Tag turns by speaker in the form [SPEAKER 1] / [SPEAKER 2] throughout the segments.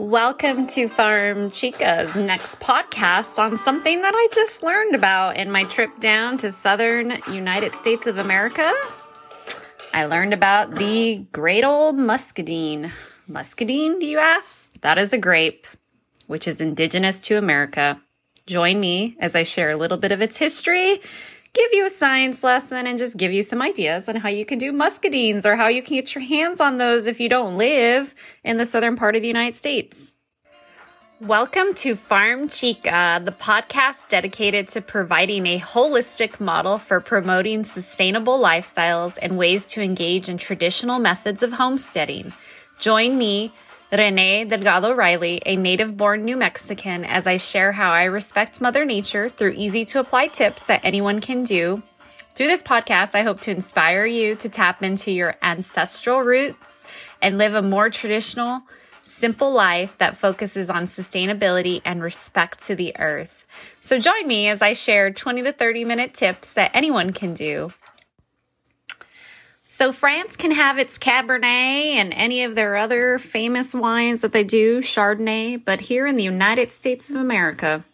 [SPEAKER 1] Welcome to Farm Chica's next podcast on something that I just learned about in my trip down to southern United States of America. I learned about the great old muscadine. Muscadine, do you ask? That is a grape, which is indigenous to America. Join me as I share a little bit of its history give you a science lesson and just give you some ideas on how you can do muscadines or how you can get your hands on those if you don't live in the southern part of the United States. Welcome to Farm Chica, the podcast dedicated to providing a holistic model for promoting sustainable lifestyles and ways to engage in traditional methods of homesteading. Join me Renee Delgado Riley, a native born New Mexican, as I share how I respect Mother Nature through easy to apply tips that anyone can do. Through this podcast, I hope to inspire you to tap into your ancestral roots and live a more traditional, simple life that focuses on sustainability and respect to the earth. So join me as I share 20 to 30 minute tips that anyone can do so France can have its Cabernet and any of their other famous wines that they do, Chardonnay, but here in the United States of America,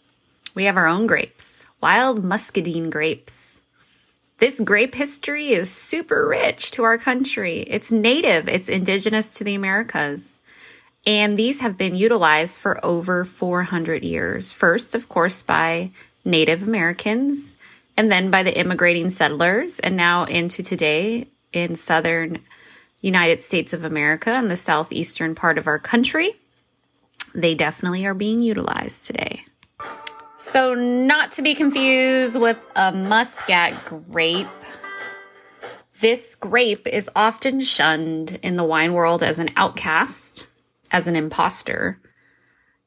[SPEAKER 1] we have our own grapes, wild muscadine grapes. This grape history is super rich to our country. It's native, it's indigenous to the Americas. And these have been utilized for over 400 years. First, of course, by Native Americans, and then by the immigrating settlers, and now into today in southern United States of America and the southeastern part of our country. They definitely are being utilized today. So, not to be confused with a muscat grape, this grape is often shunned in the wine world as an outcast, as an impostor.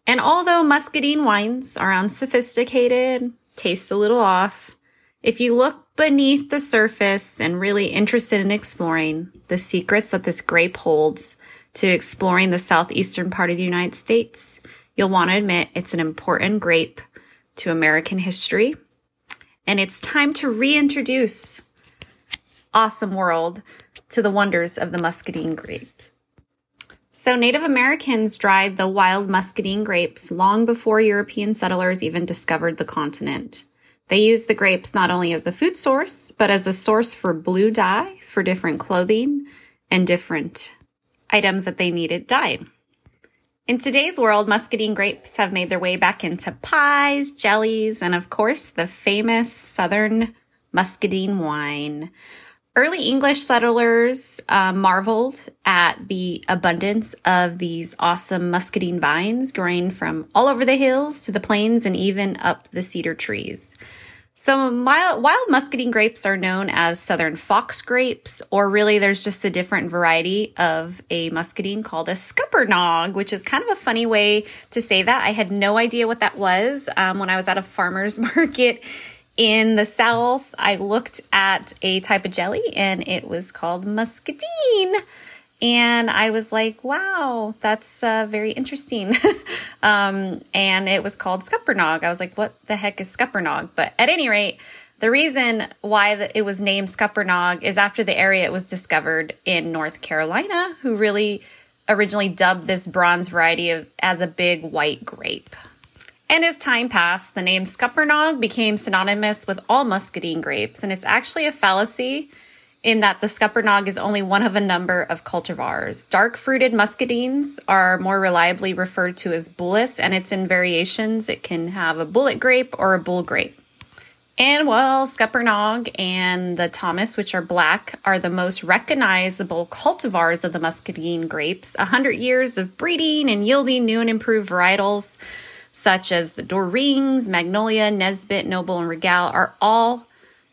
[SPEAKER 1] And although muscadine wines are unsophisticated, taste a little off, if you look beneath the surface and really interested in exploring the secrets that this grape holds to exploring the southeastern part of the United States, you'll want to admit it's an important grape to American history. And it's time to reintroduce awesome world to the wonders of the muscadine grapes. So Native Americans dried the wild muscadine grapes long before European settlers even discovered the continent. They used the grapes not only as a food source, but as a source for blue dye for different clothing and different items that they needed dyed. In today's world, muscadine grapes have made their way back into pies, jellies, and of course, the famous Southern muscadine wine. Early English settlers uh, marveled at the abundance of these awesome muscadine vines growing from all over the hills to the plains and even up the cedar trees. So wild, wild muscadine grapes are known as southern fox grapes, or really there's just a different variety of a muscadine called a scuppernong, which is kind of a funny way to say that. I had no idea what that was um, when I was at a farmer's market in the South. I looked at a type of jelly and it was called muscadine. And I was like, wow, that's uh, very interesting. um, and it was called Scuppernong. I was like, what the heck is Scuppernong? But at any rate, the reason why the, it was named Scuppernong is after the area it was discovered in North Carolina, who really originally dubbed this bronze variety of, as a big white grape. And as time passed, the name Scuppernong became synonymous with all muscadine grapes, and it's actually a fallacy in that the Scuppernong is only one of a number of cultivars. Dark fruited muscadines are more reliably referred to as bullace, and it's in variations. It can have a bullet grape or a bull grape. And while Scuppernong and the Thomas, which are black, are the most recognizable cultivars of the muscadine grapes, 100 years of breeding and yielding new and improved varietals, such as the Dorings, Magnolia, Nesbitt, Noble, and Regal, are all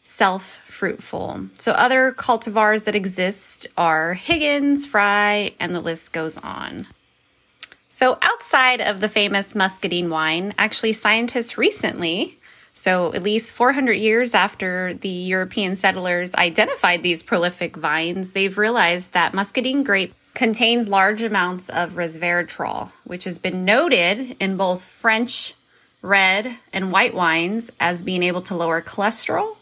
[SPEAKER 1] self fruitful. So, other cultivars that exist are Higgins, Fry, and the list goes on. So, outside of the famous muscadine wine, actually, scientists recently, so at least 400 years after the European settlers identified these prolific vines, they've realized that muscadine grape contains large amounts of resveratrol, which has been noted in both French red and white wines as being able to lower cholesterol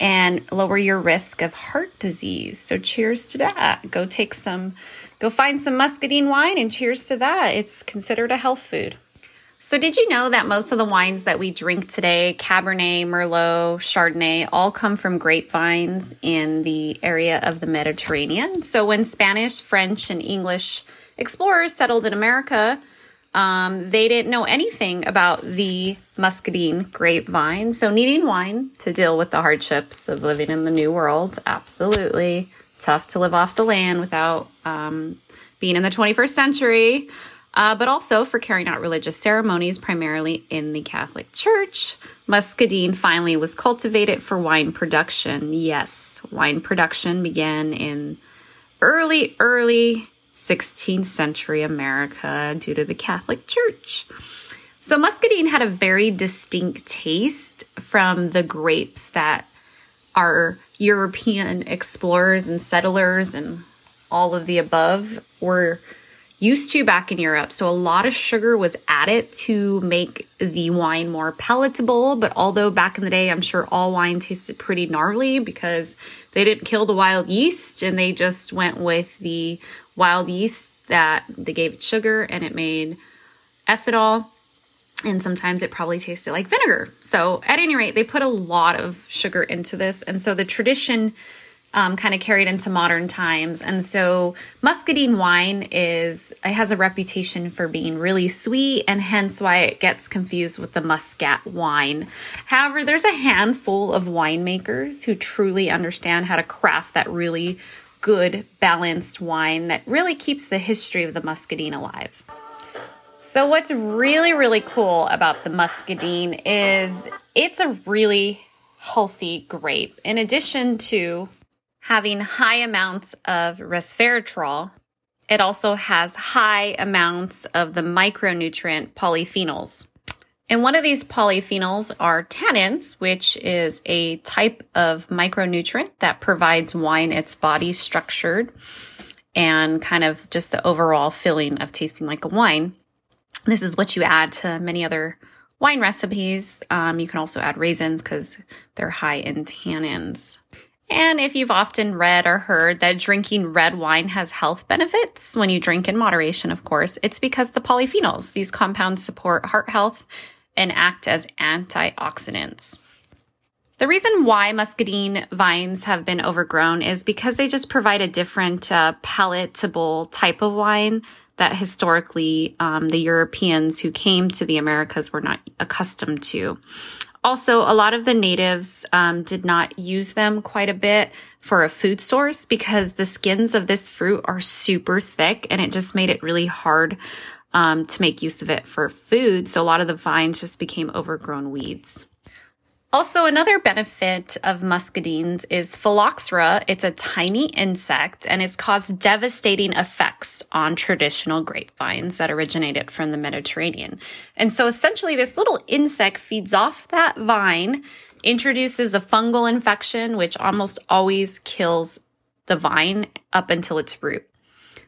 [SPEAKER 1] and lower your risk of heart disease. So, cheers to that. Go take some go find some muscadine wine and cheers to that. It's considered a health food. So, did you know that most of the wines that we drink today, Cabernet, Merlot, Chardonnay, all come from grapevines in the area of the Mediterranean? So, when Spanish, French, and English explorers settled in America, um, they didn't know anything about the muscadine grapevine. So, needing wine to deal with the hardships of living in the New World, absolutely tough to live off the land without um, being in the 21st century uh, but also for carrying out religious ceremonies, primarily in the Catholic Church. Muscadine finally was cultivated for wine production. Yes, wine production began in early, early 16th century America due to the Catholic Church. So, muscadine had a very distinct taste from the grapes that our European explorers and settlers and all of the above were used to back in Europe. So a lot of sugar was added to make the wine more palatable. But although back in the day, I'm sure all wine tasted pretty gnarly because they didn't kill the wild yeast and they just went with the wild yeast that they gave it sugar and it made ethanol. And sometimes it probably tasted like vinegar. So, at any rate, they put a lot of sugar into this. And so the tradition um, kind of carried into modern times. And so muscadine wine is it has a reputation for being really sweet and hence why it gets confused with the muscat wine. However, there's a handful of winemakers who truly understand how to craft that really good balanced wine that really keeps the history of the muscadine alive. So what's really really cool about the muscadine is it's a really healthy grape. In addition to having high amounts of resveratrol. It also has high amounts of the micronutrient polyphenols. And one of these polyphenols are tannins, which is a type of micronutrient that provides wine its body structured and kind of just the overall feeling of tasting like a wine. This is what you add to many other wine recipes. Um, you can also add raisins because they're high in tannins. And if you've often read or heard that drinking red wine has health benefits, when you drink in moderation, of course, it's because the polyphenols, these compounds support heart health and act as antioxidants. The reason why muscadine vines have been overgrown is because they just provide a different uh, palatable type of wine that historically um, the Europeans who came to the Americas were not accustomed to. Also, a lot of the natives um, did not use them quite a bit for a food source because the skins of this fruit are super thick and it just made it really hard um, to make use of it for food. So a lot of the vines just became overgrown weeds. Also, another benefit of muscadines is phylloxera. It's a tiny insect and it's caused devastating effects on traditional grapevines that originated from the Mediterranean. And so essentially this little insect feeds off that vine, introduces a fungal infection, which almost always kills the vine up until its root.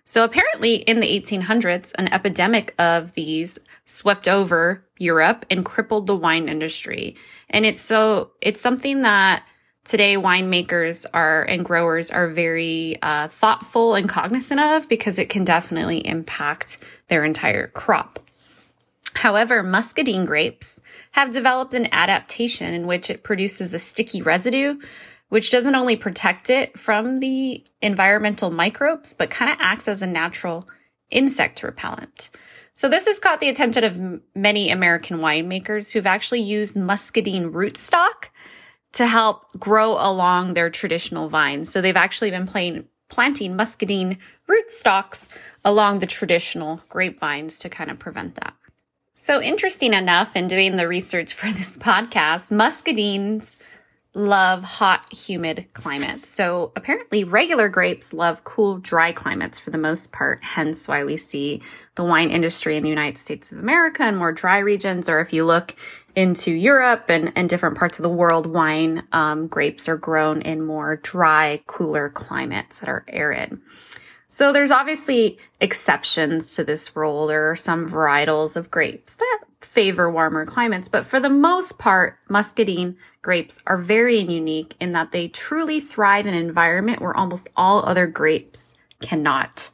[SPEAKER 1] So apparently in the 1800s, an epidemic of these swept over Europe and crippled the wine industry. And it's so, it's something that today winemakers are and growers are very uh, thoughtful and cognizant of because it can definitely impact their entire crop. However, muscadine grapes have developed an adaptation in which it produces a sticky residue which doesn't only protect it from the environmental microbes, but kind of acts as a natural insect repellent. So this has caught the attention of many American winemakers who've actually used muscadine rootstock to help grow along their traditional vines. So they've actually been playing, planting muscadine rootstocks along the traditional grapevines to kind of prevent that. So interesting enough in doing the research for this podcast, muscadines love hot, humid climates. So apparently regular grapes love cool, dry climates for the most part, hence why we see the wine industry in the United States of America in more dry regions. Or if you look into Europe and, and different parts of the world, wine um, grapes are grown in more dry, cooler climates that are arid. So there's obviously exceptions to this rule. There are some varietals of grapes that favor warmer climates, but for the most part, muscadine grapes are very unique in that they truly thrive in an environment where almost all other grapes cannot.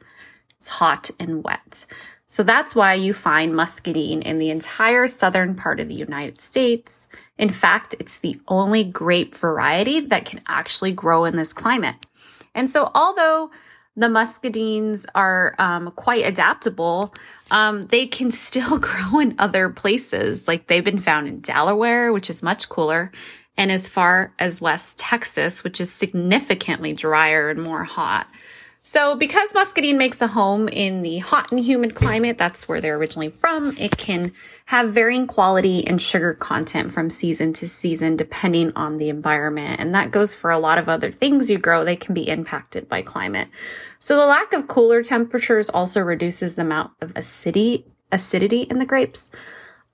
[SPEAKER 1] It's hot and wet. So that's why you find muscadine in the entire southern part of the United States. In fact, it's the only grape variety that can actually grow in this climate. And so although the muscadines are um, quite adaptable, um, they can still grow in other places. Like they've been found in Delaware, which is much cooler, and as far as West Texas, which is significantly drier and more hot. So, because muscadine makes a home in the hot and humid climate, that's where they're originally from, it can have varying quality and sugar content from season to season depending on the environment. And that goes for a lot of other things you grow, they can be impacted by climate. So, the lack of cooler temperatures also reduces the amount of acidity, acidity in the grapes.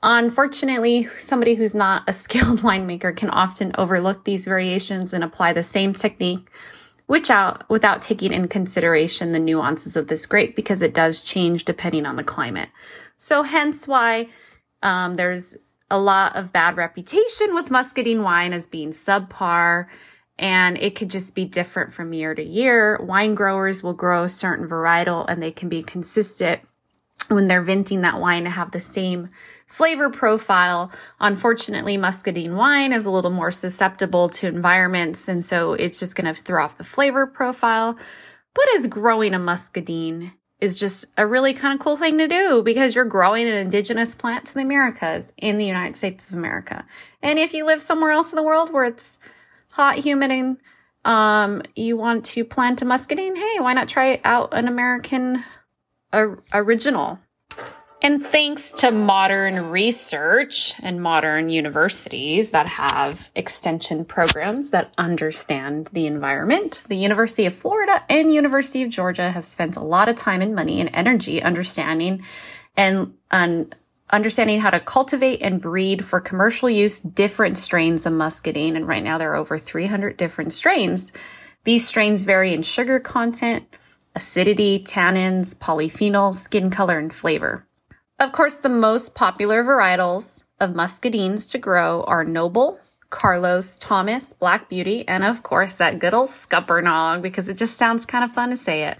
[SPEAKER 1] Unfortunately, somebody who's not a skilled winemaker can often overlook these variations and apply the same technique which out without taking in consideration the nuances of this grape because it does change depending on the climate. So hence why um, there's a lot of bad reputation with muscadine wine as being subpar and it could just be different from year to year. Wine growers will grow a certain varietal and they can be consistent when they're venting that wine to have the same flavor profile. Unfortunately, muscadine wine is a little more susceptible to environments, and so it's just going to throw off the flavor profile. But as growing a muscadine is just a really kind of cool thing to do because you're growing an indigenous plant to the Americas in the United States of America. And if you live somewhere else in the world where it's hot, humid, and um, you want to plant a muscadine, hey, why not try out an American original and thanks to modern research and modern universities that have extension programs that understand the environment, the University of Florida and University of Georgia have spent a lot of time and money and energy understanding and, and understanding how to cultivate and breed for commercial use different strains of muscadine. And right now there are over 300 different strains. These strains vary in sugar content, acidity, tannins, polyphenols, skin color, and flavor. Of course, the most popular varietals of muscadines to grow are Noble, Carlos, Thomas, Black Beauty, and of course that good old Scuppernong because it just sounds kind of fun to say it.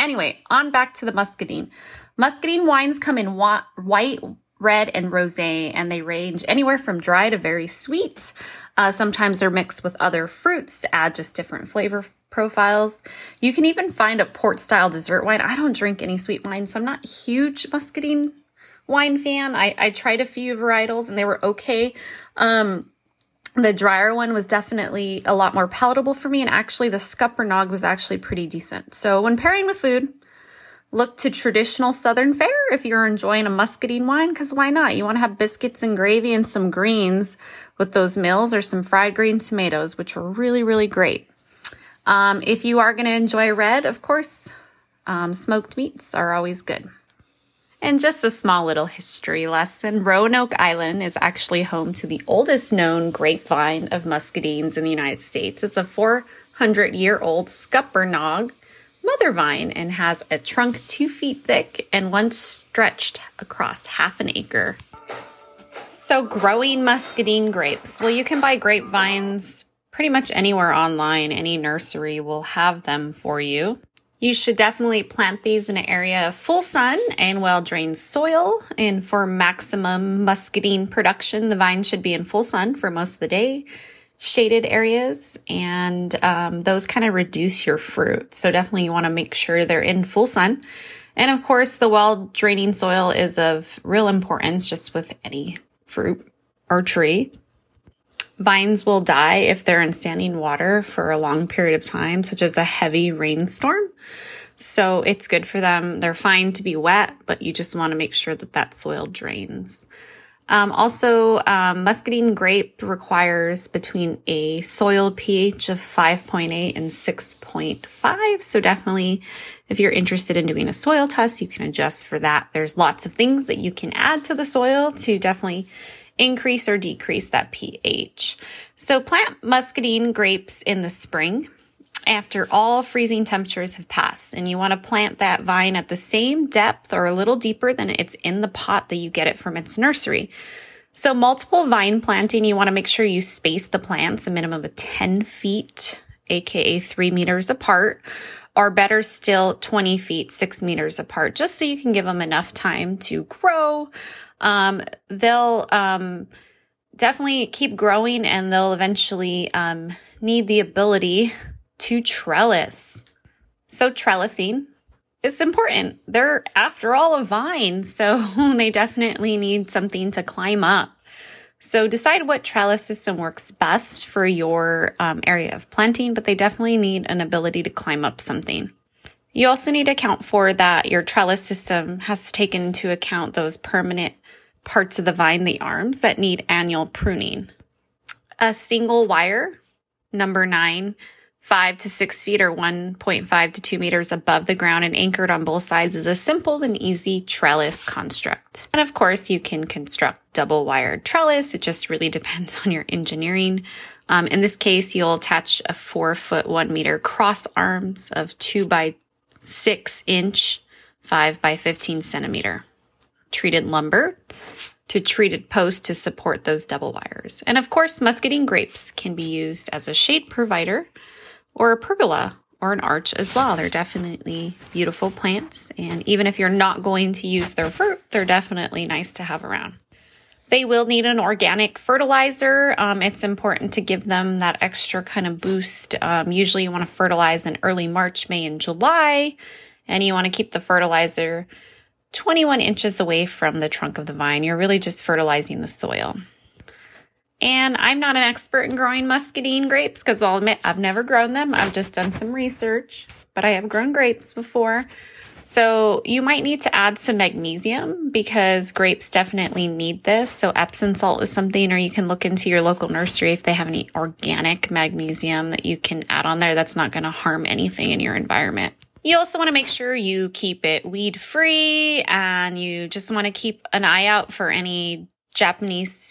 [SPEAKER 1] Anyway, on back to the muscadine. Muscadine wines come in wa- white, red, and rosé, and they range anywhere from dry to very sweet. Uh, sometimes they're mixed with other fruits to add just different flavor profiles. You can even find a port style dessert wine. I don't drink any sweet wine, so I'm not huge muscadine wine fan. I, I tried a few varietals and they were okay. Um, the drier one was definitely a lot more palatable for me. And actually the Scuppernong was actually pretty decent. So when pairing with food, look to traditional Southern fare if you're enjoying a muscadine wine, because why not? You want to have biscuits and gravy and some greens with those meals or some fried green tomatoes, which are really, really great. Um, if you are going to enjoy red, of course, um, smoked meats are always good. And just a small little history lesson Roanoke Island is actually home to the oldest known grapevine of muscadines in the United States. It's a 400 year old Scuppernong mother vine and has a trunk two feet thick and once stretched across half an acre. So, growing muscadine grapes. Well, you can buy grapevines pretty much anywhere online. Any nursery will have them for you. You should definitely plant these in an area of full sun and well drained soil. And for maximum muscadine production, the vine should be in full sun for most of the day, shaded areas, and um, those kind of reduce your fruit. So definitely you want to make sure they're in full sun. And of course, the well draining soil is of real importance just with any fruit or tree. Vines will die if they're in standing water for a long period of time, such as a heavy rainstorm. So it's good for them. They're fine to be wet, but you just want to make sure that that soil drains. Um, also, um, muscadine grape requires between a soil pH of 5.8 and 6.5. So definitely, if you're interested in doing a soil test, you can adjust for that. There's lots of things that you can add to the soil to definitely increase or decrease that pH. So plant muscadine grapes in the spring after all freezing temperatures have passed and you want to plant that vine at the same depth or a little deeper than it's in the pot that you get it from its nursery. So multiple vine planting, you want to make sure you space the plants a minimum of 10 feet, aka three meters apart. Or better still, 20 feet, six meters apart, just so you can give them enough time to grow. Um, they'll um, definitely keep growing and they'll eventually um, need the ability to trellis. So, trellising is important. They're, after all, a vine, so they definitely need something to climb up. So decide what trellis system works best for your um, area of planting, but they definitely need an ability to climb up something. You also need to account for that your trellis system has to take into account those permanent parts of the vine, the arms that need annual pruning. A single wire, number nine, five to six feet or 1.5 to two meters above the ground and anchored on both sides is a simple and easy trellis construct. And of course, you can construct double wired trellis. It just really depends on your engineering. Um, in this case, you'll attach a four foot, one meter cross arms of two by six inch, five by 15 centimeter treated lumber to treated posts to support those double wires. And of course, muscadine grapes can be used as a shade provider or a pergola or an arch as well. They're definitely beautiful plants. And even if you're not going to use their fruit, they're definitely nice to have around. They will need an organic fertilizer. Um, it's important to give them that extra kind of boost. Um, usually, you want to fertilize in early March, May, and July, and you want to keep the fertilizer 21 inches away from the trunk of the vine. You're really just fertilizing the soil. And I'm not an expert in growing muscadine grapes because I'll admit I've never grown them. I've just done some research, but I have grown grapes before. So you might need to add some magnesium because grapes definitely need this. So Epsom salt is something, or you can look into your local nursery if they have any organic magnesium that you can add on there that's not going to harm anything in your environment. You also want to make sure you keep it weed free and you just want to keep an eye out for any Japanese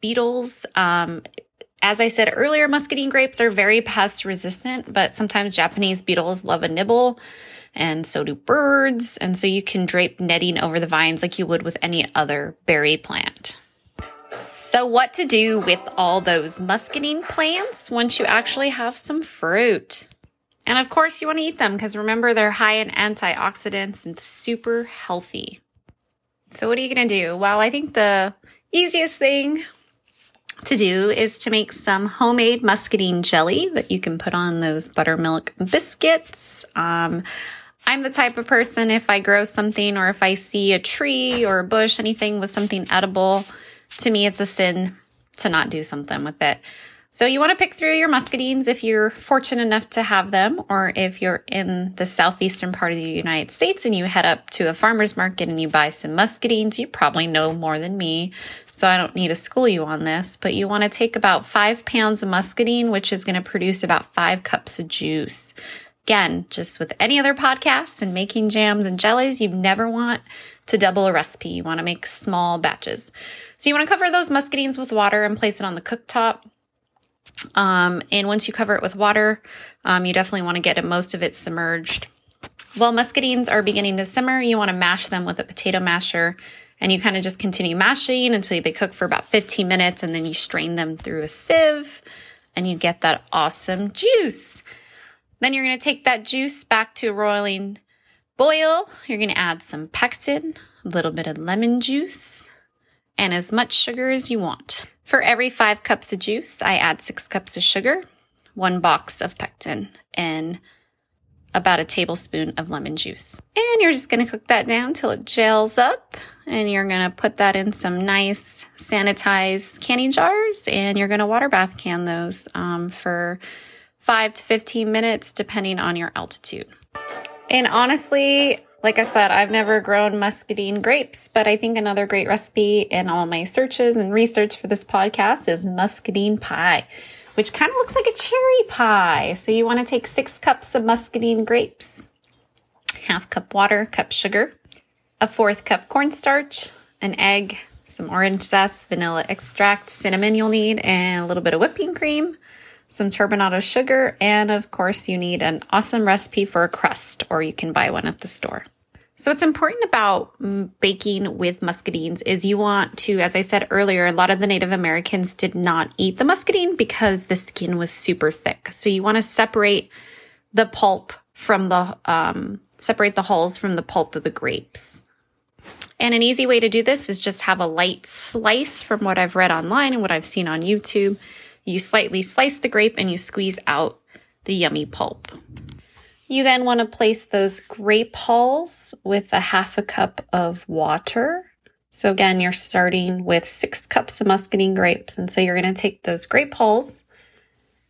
[SPEAKER 1] beetles. Um, as I said earlier, muscadine grapes are very pest resistant, but sometimes Japanese beetles love a nibble and so do birds. And so you can drape netting over the vines like you would with any other berry plant. So, what to do with all those muscadine plants once you actually have some fruit? And of course, you want to eat them because remember, they're high in antioxidants and super healthy. So, what are you going to do? Well, I think the easiest thing to do is to make some homemade muscadine jelly that you can put on those buttermilk biscuits. Um, I'm the type of person, if I grow something or if I see a tree or a bush, anything with something edible, to me, it's a sin to not do something with it. So you want to pick through your muscadines if you're fortunate enough to have them, or if you're in the southeastern part of the United States and you head up to a farmer's market and you buy some muscadines, you probably know more than me. So I don't need to school you on this, but you want to take about five pounds of muscadine, which is going to produce about five cups of juice. Again, just with any other podcasts and making jams and jellies, you never want to double a recipe. You want to make small batches. So you want to cover those muscadines with water and place it on the cooktop. Um, and once you cover it with water, um, you definitely want to get most of it submerged. While muscadines are beginning to simmer, you want to mash them with a potato masher and you kind of just continue mashing until they cook for about 15 minutes and then you strain them through a sieve and you get that awesome juice. Then you're going to take that juice back to a roiling boil. You're going to add some pectin, a little bit of lemon juice, and as much sugar as you want. For every five cups of juice, I add six cups of sugar, one box of pectin, and about a tablespoon of lemon juice. And you're just going to cook that down till it gels up. And you're going to put that in some nice sanitized canning jars and you're going to water bath can those um, for five to 15 minutes, depending on your altitude. And honestly, like I said, I've never grown muscadine grapes, but I think another great recipe in all my searches and research for this podcast is muscadine pie, which kind of looks like a cherry pie. So you want to take six cups of muscadine grapes, half cup water, cup sugar, a fourth cup cornstarch, an egg, some orange zest, vanilla extract, cinnamon you'll need, and a little bit of whipping cream, some turbinado sugar, and of course, you need an awesome recipe for a crust, or you can buy one at the store. So, what's important about baking with muscadines is you want to, as I said earlier, a lot of the Native Americans did not eat the muscadine because the skin was super thick. So, you want to separate the pulp from the um, separate the hulls from the pulp of the grapes. And an easy way to do this is just have a light slice from what I've read online and what I've seen on YouTube. You slightly slice the grape and you squeeze out the yummy pulp. You then want to place those grape hulls with a half a cup of water. So again, you're starting with six cups of muscadine grapes. And so you're going to take those grape hulls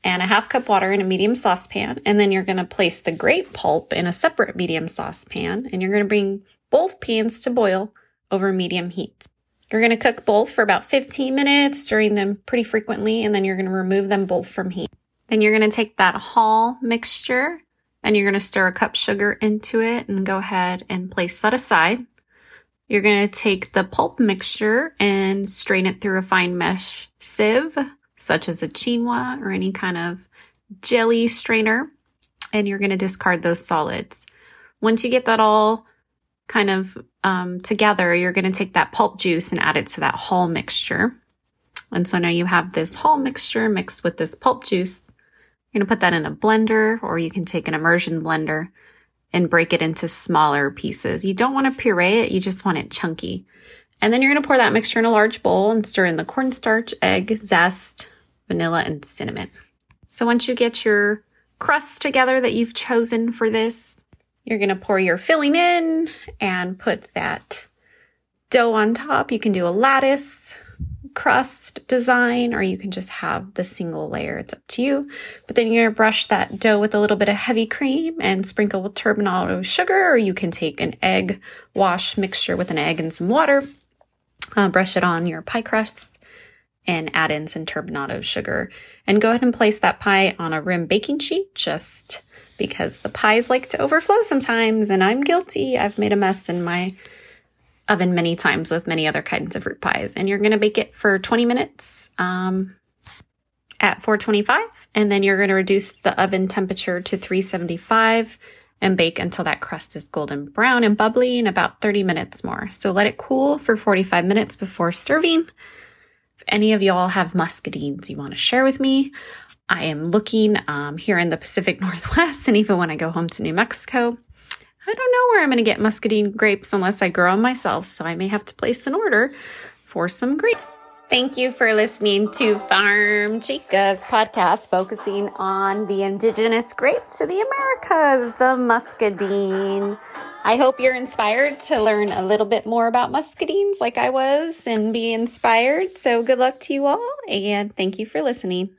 [SPEAKER 1] and a half cup water in a medium saucepan. And then you're going to place the grape pulp in a separate medium saucepan. And you're going to bring both pans to boil over medium heat. You're going to cook both for about 15 minutes, stirring them pretty frequently. And then you're going to remove them both from heat. Then you're going to take that hull mixture and you're going to stir a cup sugar into it and go ahead and place that aside. You're going to take the pulp mixture and strain it through a fine mesh sieve, such as a chinois or any kind of jelly strainer, and you're going to discard those solids. Once you get that all kind of um, together, you're going to take that pulp juice and add it to that hull mixture. And so now you have this hull mixture mixed with this pulp juice. You're going to put that in a blender or you can take an immersion blender and break it into smaller pieces. You don't want to puree it, you just want it chunky. And then you're going to pour that mixture in a large bowl and stir in the cornstarch, egg, zest, vanilla, and cinnamon. So once you get your crust together that you've chosen for this, you're going to pour your filling in and put that dough on top. You can do a lattice crust design, or you can just have the single layer. It's up to you. But then you're going to brush that dough with a little bit of heavy cream and sprinkle with turbinado sugar, or you can take an egg wash mixture with an egg and some water, uh, brush it on your pie crust, and add in some turbinado sugar. And go ahead and place that pie on a rim baking sheet just because the pies like to overflow sometimes, and I'm guilty. I've made a mess in my oven many times with many other kinds of fruit pies. And you're going to bake it for 20 minutes um, at 425. And then you're going to reduce the oven temperature to 375 and bake until that crust is golden brown and bubbly in about 30 minutes more. So let it cool for 45 minutes before serving. If any of y'all have muscadines you want to share with me, I am looking um, here in the Pacific Northwest and even when I go home to New Mexico. I don't know where I'm going to get muscadine grapes unless I grow them myself, so I may have to place an order for some grapes. Thank you for listening to Farm Chica's podcast focusing on the indigenous grape to the Americas, the muscadine. I hope you're inspired to learn a little bit more about muscadines like I was and be inspired. So good luck to you all and thank you for listening.